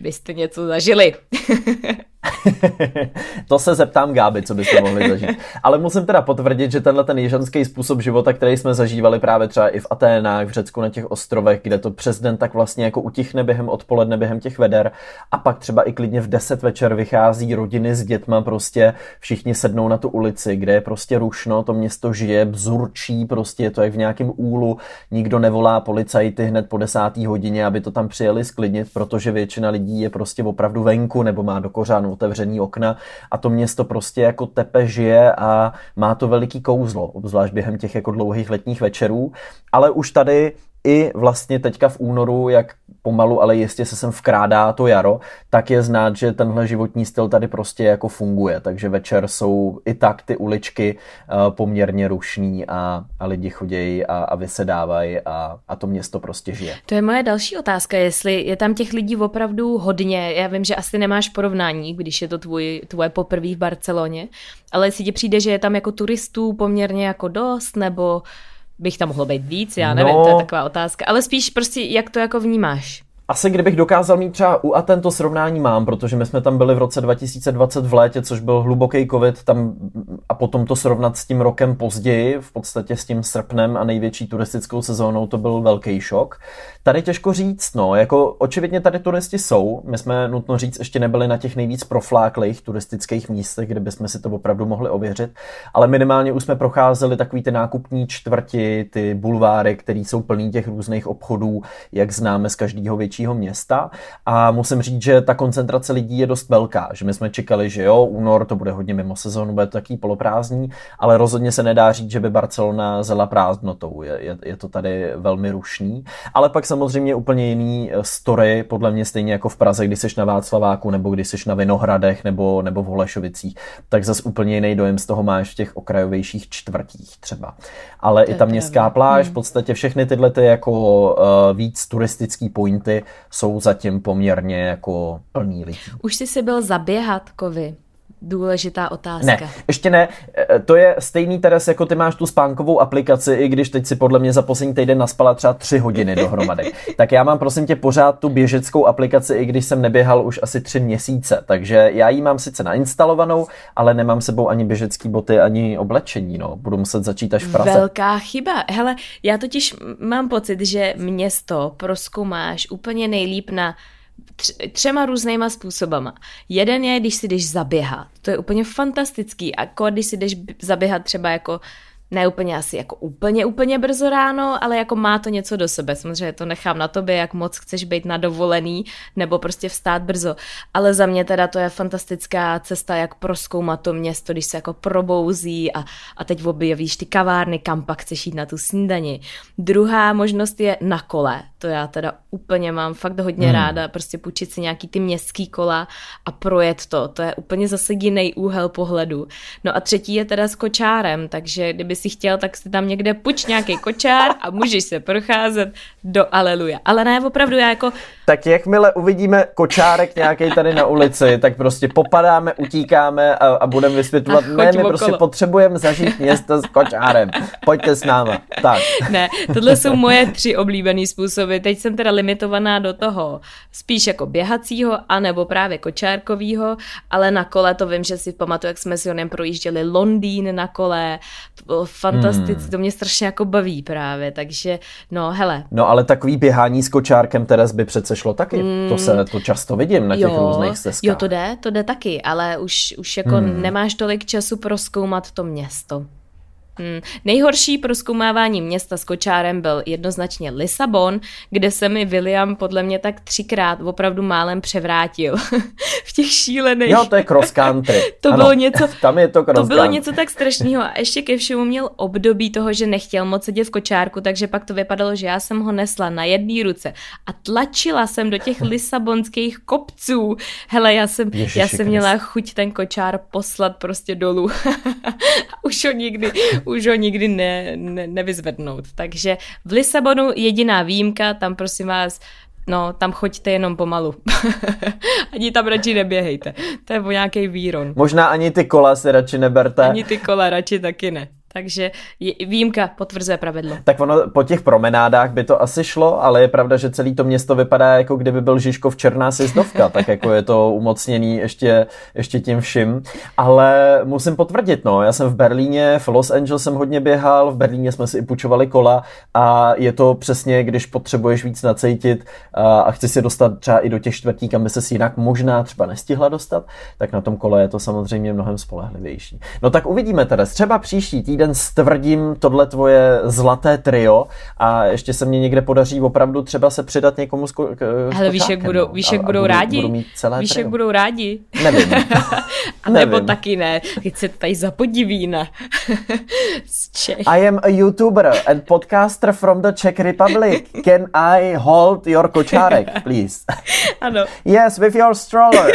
byste něco zažili. to se zeptám Gáby, co byste mohli zažít. Ale musím teda potvrdit, že tenhle ten jižanský způsob života, který jsme zažívali právě třeba i v Aténách, v Řecku na těch ostrovech, kde to přes den tak vlastně jako utichne během odpoledne, během těch veder a pak třeba i klidně v 10 večer vychází rodiny s dětma, prostě všichni sednou na tu ulici, kde je prostě rušno, to město žije, bzurčí, prostě je to jak v nějakém úlu, nikdo nevolá policajty hned po desátý hodině, aby to tam přijeli sklidnit, protože většina lidí je prostě opravdu venku nebo má do kořánu otevřený okna a to město prostě jako tepe žije a má to veliký kouzlo, obzvlášť během těch jako dlouhých letních večerů, ale už tady i vlastně teďka v únoru, jak pomalu, ale jistě se sem vkrádá to jaro, tak je znát, že tenhle životní styl tady prostě jako funguje. Takže večer jsou i tak ty uličky uh, poměrně rušní a, a lidi chodějí a, a vysedávají a, a to město prostě žije. To je moje další otázka, jestli je tam těch lidí opravdu hodně. Já vím, že asi nemáš porovnání, když je to tvůj, tvoje poprvé v Barceloně, ale jestli ti přijde, že je tam jako turistů poměrně jako dost, nebo bych tam mohlo být víc, já nevím, no, to je taková otázka. Ale spíš prostě, jak to jako vnímáš? Asi kdybych dokázal mít třeba u Aten to srovnání mám, protože my jsme tam byli v roce 2020 v létě, což byl hluboký covid tam a potom to srovnat s tím rokem později, v podstatě s tím srpnem a největší turistickou sezónou, to byl velký šok. Tady těžko říct, no, jako očividně tady turisti jsou, my jsme nutno říct ještě nebyli na těch nejvíc profláklých turistických místech, kde bychom si to opravdu mohli ověřit, ale minimálně už jsme procházeli takový ty nákupní čtvrti, ty bulváry, které jsou plný těch různých obchodů, jak známe z každého většího města a musím říct, že ta koncentrace lidí je dost velká, že my jsme čekali, že jo, únor to bude hodně mimo sezónu, bude to taký poloprázdný, ale rozhodně se nedá říct, že by Barcelona zela prázdnotou, je, je, je to tady velmi rušný, ale pak samozřejmě úplně jiný eh, story, podle mě stejně jako v Praze, když jsi na Václaváku, nebo když jsi na Vinohradech, nebo, nebo v Holešovicích, tak zase úplně jiný dojem z toho máš v těch okrajovějších čtvrtích třeba. Ale to i ta městská pláž, v hmm. podstatě všechny tyhle ty jako uh, víc turistický pointy jsou zatím poměrně jako plný lidí. Už jsi si byl zaběhat, Kovy? Důležitá otázka. Ne, ještě ne. E, to je stejný teraz, jako ty máš tu spánkovou aplikaci, i když teď si podle mě za poslední týden naspala třeba tři hodiny dohromady. tak já mám prosím tě pořád tu běžeckou aplikaci, i když jsem neběhal už asi tři měsíce. Takže já ji mám sice nainstalovanou, ale nemám sebou ani běžecký boty, ani oblečení. No. Budu muset začít až v Praze. Velká chyba. Hele, já totiž mám pocit, že město proskoumáš úplně nejlíp na třema různýma způsobama. Jeden je, když si jdeš zaběhat. To je úplně fantastický. A když si jdeš zaběhat třeba jako ne úplně asi jako úplně, úplně brzo ráno, ale jako má to něco do sebe. Samozřejmě to nechám na tobě, jak moc chceš být na dovolený, nebo prostě vstát brzo. Ale za mě teda to je fantastická cesta, jak proskoumat to město, když se jako probouzí a, a teď objevíš ty kavárny, kam pak chceš jít na tu snídani. Druhá možnost je na kole. To já teda úplně mám fakt hodně hmm. ráda, prostě půjčit si nějaký ty městský kola a projet to. To je úplně zase jiný úhel pohledu. No a třetí je teda s kočárem, takže kdyby si chtěl, tak si tam někde puč nějaký kočár a můžeš se procházet do Aleluja. Ale ne, opravdu já jako... Tak jakmile uvidíme kočárek nějaký tady na ulici, tak prostě popadáme, utíkáme a, a budeme vysvětlovat, ne, my okolo. prostě potřebujeme zažít město s kočárem. Pojďte s náma. Tak. Ne, tohle jsou moje tři oblíbené způsoby. Teď jsem teda limitovaná do toho spíš jako běhacího, anebo právě kočárkovýho, ale na kole to vím, že si pamatuju, jak jsme s Jonem projížděli Londýn na kole, to bylo fantastické, hmm. to mě strašně jako baví právě, takže no hele. No ale takový běhání s kočárkem Teres by přece šlo taky, hmm. to se to často vidím na těch jo, různých stezkách. Jo, to jde, to jde taky, ale už, už jako hmm. nemáš tolik času proskoumat to město. Hmm. Nejhorší pro zkoumávání města s kočárem byl jednoznačně Lisabon, kde se mi William podle mě tak třikrát opravdu málem převrátil v těch šílených. Jo, to je cross country. to ano, bylo něco, tam je to cross To bylo country. něco tak strašného a ještě ke všemu měl období toho, že nechtěl moc sedět v kočárku, takže pak to vypadalo, že já jsem ho nesla na jedné ruce a tlačila jsem do těch lisabonských kopců. Hele, já jsem, Ježiši já jsem měla chuť ten kočár poslat prostě dolů. už ho nikdy, už ho nikdy ne, ne, nevyzvednout. Takže v Lisabonu jediná výjimka, tam prosím vás, No, tam choďte jenom pomalu. ani tam radši neběhejte. To je nějaký výron. Možná ani ty kola si radši neberte. Ani ty kola radši taky ne. Takže výjimka potvrzuje pravidlo. Tak ono po těch promenádách by to asi šlo, ale je pravda, že celé to město vypadá jako kdyby byl Žižkov černá sizdovka, tak jako je to umocněný ještě, ještě tím vším. Ale musím potvrdit, no, já jsem v Berlíně, v Los Angeles jsem hodně běhal, v Berlíně jsme si i půjčovali kola a je to přesně, když potřebuješ víc nacejtit a chci si dostat třeba i do těch čtvrtí, kam by se jinak možná třeba nestihla dostat, tak na tom kole je to samozřejmě mnohem spolehlivější. No tak uvidíme teda, třeba příští týden týden stvrdím tohle tvoje zlaté trio a ještě se mě někde podaří opravdu třeba se přidat někomu s, ko- Hele, víš, jak budou, no. víš, jak budou rádi? Budu mít celé víš, jak budou rádi? Nevím. a nebo Nevím. taky ne. Teď se tady zapodivína. z Čech. I am a YouTuber and podcaster from the Czech Republic. Can I hold your kočárek, please? ano. Yes, with your stroller.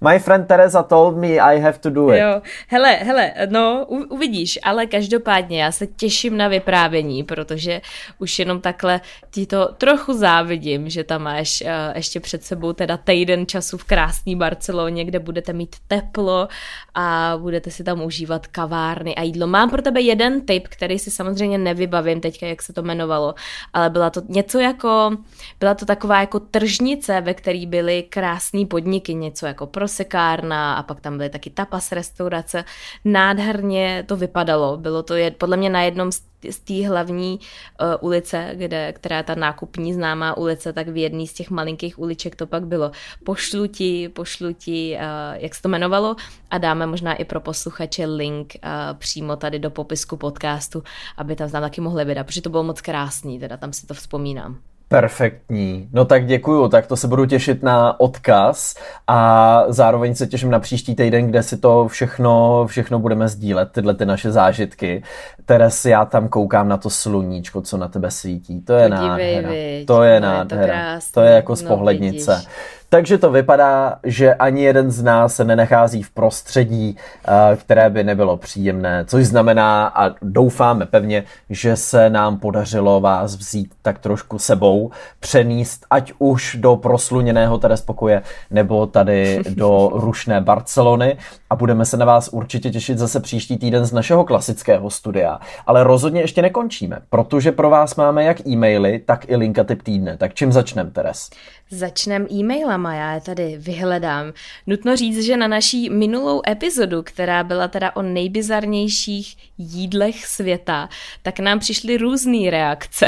My friend Teresa told me I have to do it. Jo. Hele, hele, no, uvidíš, ale každopádně já se těším na vyprávění, protože už jenom takhle ti to trochu závidím, že tam máš uh, ještě před sebou teda týden času v krásný Barceloně, kde budete mít teplo a budete si tam užívat kavárny a jídlo. Mám pro tebe jeden tip, který si samozřejmě nevybavím teďka, jak se to jmenovalo, ale byla to něco jako, byla to taková jako tržnice, ve které byly krásné podniky, něco jako pro prosekárna a pak tam byly taky tapas restaurace. Nádherně to vypadalo. Bylo to je, podle mě na jednom z té hlavní uh, ulice, kde, která je ta nákupní známá ulice, tak v jedné z těch malinkých uliček to pak bylo. Pošlu ti, pošlu ti, uh, jak se to jmenovalo a dáme možná i pro posluchače link uh, přímo tady do popisku podcastu, aby tam taky mohli vydat, protože to bylo moc krásný, teda tam si to vzpomínám. Perfektní. No tak děkuju, tak to se budu těšit na odkaz a zároveň se těším na příští týden, kde si to všechno, všechno budeme sdílet, tyhle ty naše zážitky. Teres, já tam koukám na to sluníčko, co na tebe svítí. To je Podívej, nádhera. Viď, to je no, nádhera. Je to, krásný. to je jako z pohlednice. No, takže to vypadá, že ani jeden z nás se nenachází v prostředí, eh, které by nebylo příjemné, což znamená a doufáme pevně, že se nám podařilo vás vzít tak trošku sebou, přenést ať už do prosluněného tady spokoje, nebo tady do rušné Barcelony a budeme se na vás určitě těšit zase příští týden z našeho klasického studia. Ale rozhodně ještě nekončíme, protože pro vás máme jak e-maily, tak i linka typ týdne. Tak čím začneme, Teres? Začnem e-mailama, já je tady vyhledám. Nutno říct, že na naší minulou epizodu, která byla teda o nejbizarnějších jídlech světa, tak nám přišly různé reakce.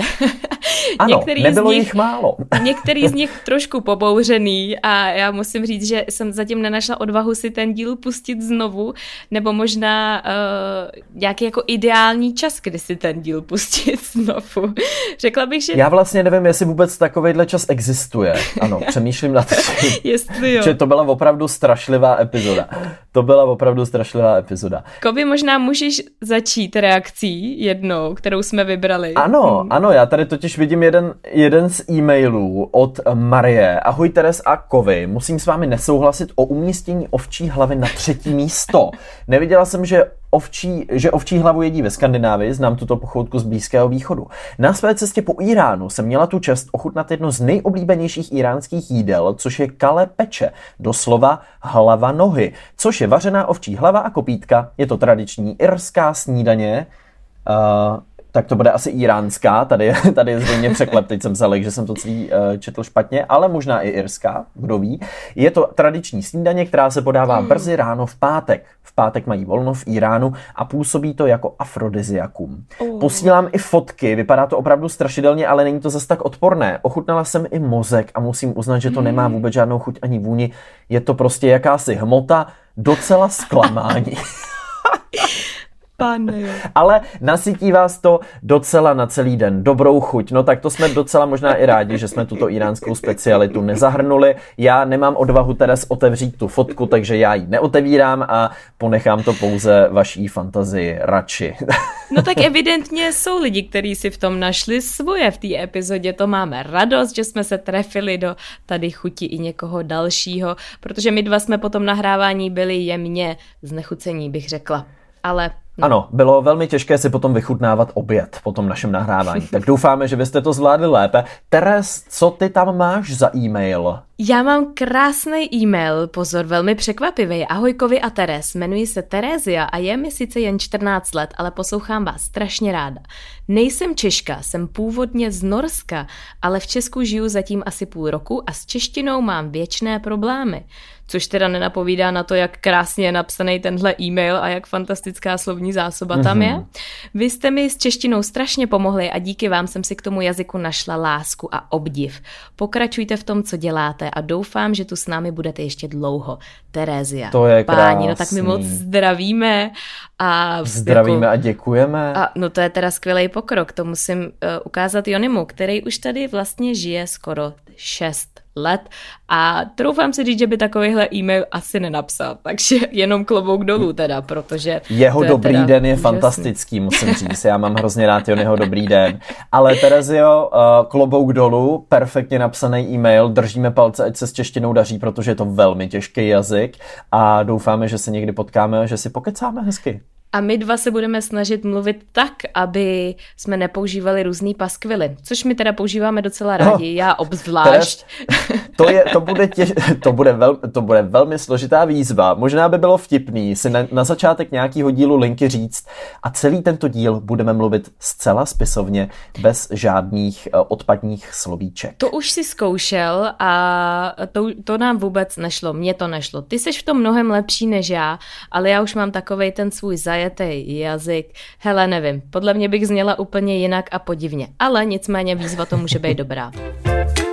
Ano, některý nebylo z nich, jich málo. některý z nich trošku pobouřený a já musím říct, že jsem zatím nenašla odvahu si ten díl pustit znovu, nebo možná uh, nějaký jako ideální čas, kdy si ten díl pustit znovu. Řekla bych, že... Já vlastně nevím, jestli vůbec takovýhle čas existuje. Ano, přemýšlím na to, Jestli jo. že to byla opravdu strašlivá epizoda. To byla opravdu strašlivá epizoda. Koby možná můžeš začít reakcí jednou, kterou jsme vybrali. Ano, hmm. ano, já tady totiž vidím jeden, jeden z e-mailů od Marie. Ahoj Teres a Kovy, musím s vámi nesouhlasit o umístění ovčí hlavy na třetí místo. Neviděla jsem, že ovčí, že ovčí hlavu jedí ve Skandinávii, znám tuto pochoutku z Blízkého východu. Na své cestě po Iránu jsem měla tu čest ochutnat jedno z nejoblíbenějších iránských jídel, což je kale peče, doslova hlava nohy, což je vařená ovčí hlava a kopítka. Je to tradiční irská snídaně, uh, tak to bude asi iránská, tady, je, tady je zřejmě překlep, teď jsem se že jsem to celý uh, četl špatně, ale možná i irská, kdo ví. Je to tradiční snídaně, která se podává brzy ráno v pátek. V pátek mají volno v Iránu a působí to jako afrodiziakum. Uh. Posílám i fotky, vypadá to opravdu strašidelně, ale není to zase tak odporné. Ochutnala jsem i mozek a musím uznat, že to nemá vůbec žádnou chuť ani vůni. Je to prostě jakási hmota, docela zklamání. Pane. Ale nasytí vás to docela na celý den. Dobrou chuť. No tak to jsme docela možná i rádi, že jsme tuto iránskou specialitu nezahrnuli. Já nemám odvahu teraz otevřít tu fotku, takže já ji neotevírám a ponechám to pouze vaší fantazii radši. No tak evidentně jsou lidi, kteří si v tom našli svoje v té epizodě. To máme radost, že jsme se trefili do tady chuti i někoho dalšího, protože my dva jsme po tom nahrávání byli jemně znechucení, bych řekla. Ale. Ano, bylo velmi těžké si potom vychutnávat oběd po tom našem nahrávání. Tak doufáme, že byste to zvládli lépe. Teres, co ty tam máš za e-mail? Já mám krásný e-mail, pozor, velmi překvapivý. Ahojkovi a Teres, jmenuji se Terezia a je mi sice jen 14 let, ale poslouchám vás strašně ráda. Nejsem Češka, jsem původně z Norska, ale v Česku žiju zatím asi půl roku a s češtinou mám věčné problémy což teda nenapovídá na to, jak krásně je napsaný tenhle e-mail a jak fantastická slovní zásoba mm-hmm. tam mhm. je. Vy jste mi s češtinou strašně pomohli a díky vám jsem si k tomu jazyku našla lásku a obdiv. Pokračujte v tom, co děláte a doufám, že tu s námi budete ještě dlouho. Terézia. To je Páni, krásný. no tak my moc zdravíme. A zdravíme jako, a děkujeme. A no to je teda skvělý pokrok, to musím uh, ukázat Jonimu, který už tady vlastně žije skoro 6 let a troufám si říct, že by takovýhle e-mail asi nenapsal, takže jenom klobouk dolů teda, protože... Jeho dobrý teda den je úžasný. fantastický, musím říct, já mám hrozně rád jeho dobrý den. Ale Terezio, uh, klobouk dolů, perfektně napsaný e-mail, držíme palce, ať se s češtinou daří, protože je to velmi těžký jazyk a doufáme, že se někdy potkáme a že si pokecáme hezky. A my dva se budeme snažit mluvit tak, aby jsme nepoužívali různý paskvily, což my teda používáme docela rádi, no, já obzvlášť. To, je, to, bude těž, to, bude vel, to bude velmi složitá výzva. Možná by bylo vtipný si na, na začátek nějakého dílu linky říct a celý tento díl budeme mluvit zcela spisovně, bez žádných uh, odpadních slovíček. To už si zkoušel a to, to nám vůbec nešlo, mně to nešlo. Ty jsi v tom mnohem lepší než já, ale já už mám takovej ten svůj zaj zajetý jazyk. Hele, nevím, podle mě bych zněla úplně jinak a podivně, ale nicméně výzva to může být dobrá.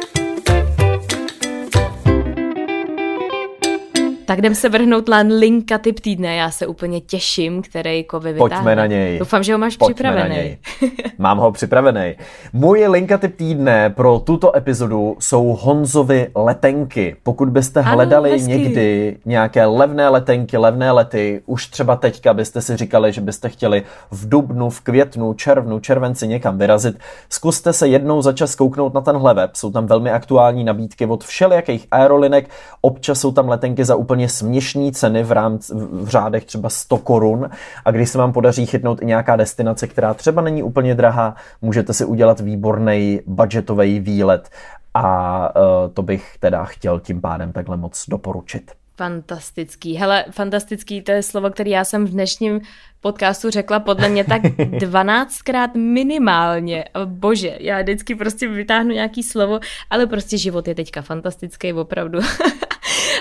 Tak jdem se vrhnout na linka typ týdne. Já se úplně těším, který kovy vytáhne. Pojďme na něj. Doufám, že ho máš Pojďme připravený. Mám ho připravený. Můj linka typ týdne pro tuto epizodu jsou Honzovy letenky. Pokud byste ano, hledali hezky. někdy nějaké levné letenky, levné lety, už třeba teďka byste si říkali, že byste chtěli v dubnu, v květnu, červnu, červenci někam vyrazit, zkuste se jednou za čas kouknout na tenhle web. Jsou tam velmi aktuální nabídky od všelijakých aerolinek. Občas jsou tam letenky za úplně úplně směšné ceny v, rámci, v řádech třeba 100 korun a když se vám podaří chytnout i nějaká destinace, která třeba není úplně drahá, můžete si udělat výborný budgetový výlet a uh, to bych teda chtěl tím pádem takhle moc doporučit. Fantastický. Hele, fantastický, to je slovo, které já jsem v dnešním podcastu řekla podle mě tak 12krát minimálně. Bože, já vždycky prostě vytáhnu nějaký slovo, ale prostě život je teďka fantastický, opravdu.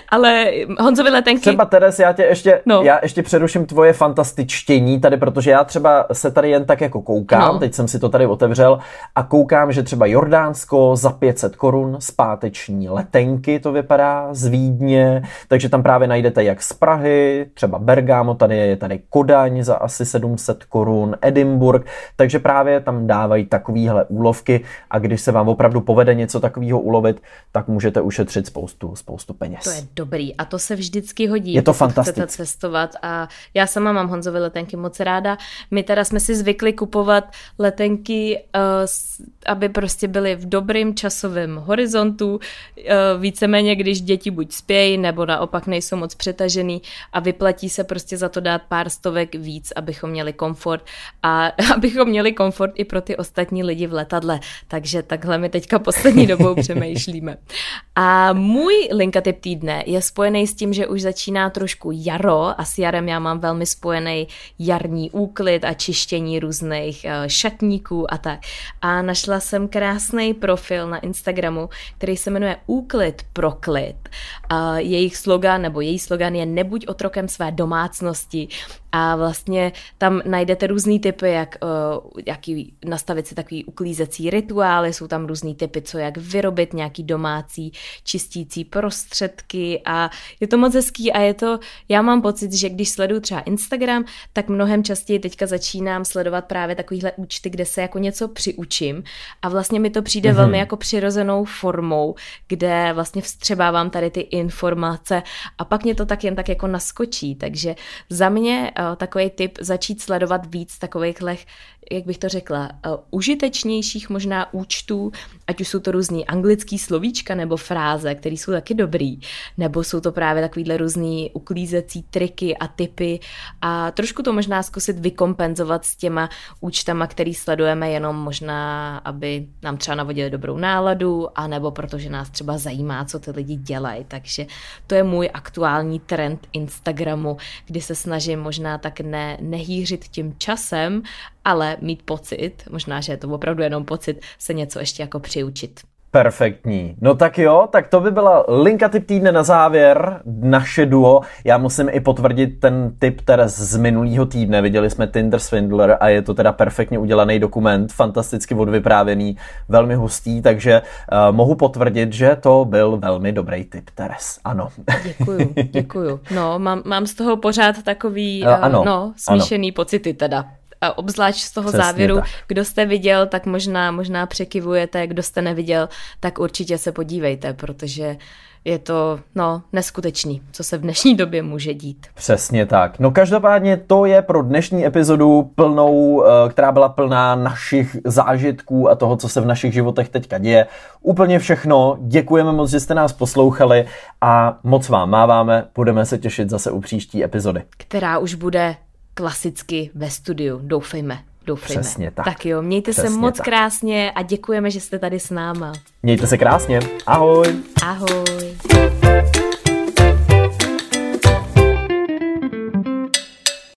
ale Honzovi letenky... Třeba Teres, já tě ještě, no. já ještě přeruším tvoje fantastičtění tady, protože já třeba se tady jen tak jako koukám, no. teď jsem si to tady otevřel a koukám, že třeba Jordánsko za 500 korun zpáteční letenky to vypadá z Vídně, takže tam právě najdete jak z Prahy, třeba Bergamo, tady je tady Kodaň za asi 700 korun, Edinburgh, takže právě tam dávají takovýhle úlovky a když se vám opravdu povede něco takového ulovit, tak můžete ušetřit spoustu, spoustu peněz. To je dobrý a to se vždycky hodí. Je to fantastické. Chcete cestovat a já sama mám Honzovy letenky moc ráda. My teda jsme si zvykli kupovat letenky, uh, aby prostě byly v dobrým časovém horizontu, uh, víceméně když děti buď spějí, nebo naopak nejsou moc přetažený a vyplatí se prostě za to dát pár stovek víc, abychom měli komfort a abychom měli komfort i pro ty ostatní lidi v letadle. Takže takhle my teďka poslední dobou přemýšlíme. A můj linka typ týdne je spojený s tím, že už začíná trošku jaro a s jarem já mám velmi spojený jarní úklid a čištění různých eh, šatníků a tak. A našla jsem krásný profil na Instagramu, který se jmenuje Úklid pro klid. A jejich slogan nebo její slogan je Nebuď otrokem své domácnosti a vlastně tam najdete různý typy, jak uh, jaký, nastavit si takový uklízecí rituály, jsou tam různý typy, co jak vyrobit nějaký domácí čistící prostředky. A je to moc hezký a je to, já mám pocit, že když sleduju třeba Instagram, tak mnohem častěji teďka začínám sledovat právě takovýhle účty, kde se jako něco přiučím. A vlastně mi to přijde mm-hmm. velmi jako přirozenou formou, kde vlastně vstřebávám tady ty informace. A pak mě to tak jen tak jako naskočí, takže za mě uh, takový tip začít sledovat víc takovýchhle jak bych to řekla, uh, užitečnějších možná účtů, ať už jsou to různý anglický slovíčka nebo fráze, které jsou taky dobrý, nebo jsou to právě takovýhle různý uklízecí triky a typy a trošku to možná zkusit vykompenzovat s těma účtama, který sledujeme jenom možná, aby nám třeba navodili dobrou náladu, anebo protože nás třeba zajímá, co ty lidi dělají. Takže to je můj aktuální trend Instagramu, kdy se snažím možná tak ne, nehýřit tím časem, ale mít pocit, možná, že je to opravdu jenom pocit, se něco ještě jako přiučit. Perfektní. No tak jo, tak to by byla linka typ týdne na závěr, naše duo. Já musím i potvrdit ten tip Teres z minulého týdne. Viděli jsme Tinder Swindler a je to teda perfektně udělaný dokument, fantasticky odvyprávěný, velmi hustý, takže uh, mohu potvrdit, že to byl velmi dobrý tip Teres. Ano. Děkuju, děkuju. No, mám, mám z toho pořád takový uh, ano, no, smíšený ano. pocity teda a obzvlášť z toho Přesně závěru, tak. kdo jste viděl, tak možná, možná překivujete, kdo jste neviděl, tak určitě se podívejte, protože je to no, neskutečný, co se v dnešní době může dít. Přesně tak. No každopádně to je pro dnešní epizodu plnou, eh, která byla plná našich zážitků a toho, co se v našich životech teďka děje. Úplně všechno. Děkujeme moc, že jste nás poslouchali a moc vám máváme. Budeme se těšit zase u příští epizody. Která už bude klasicky ve studiu, doufejme. Doufejme. Přesně tak. Tak jo, mějte Přesně se moc tak. krásně a děkujeme, že jste tady s náma. Mějte se krásně. Ahoj. Ahoj.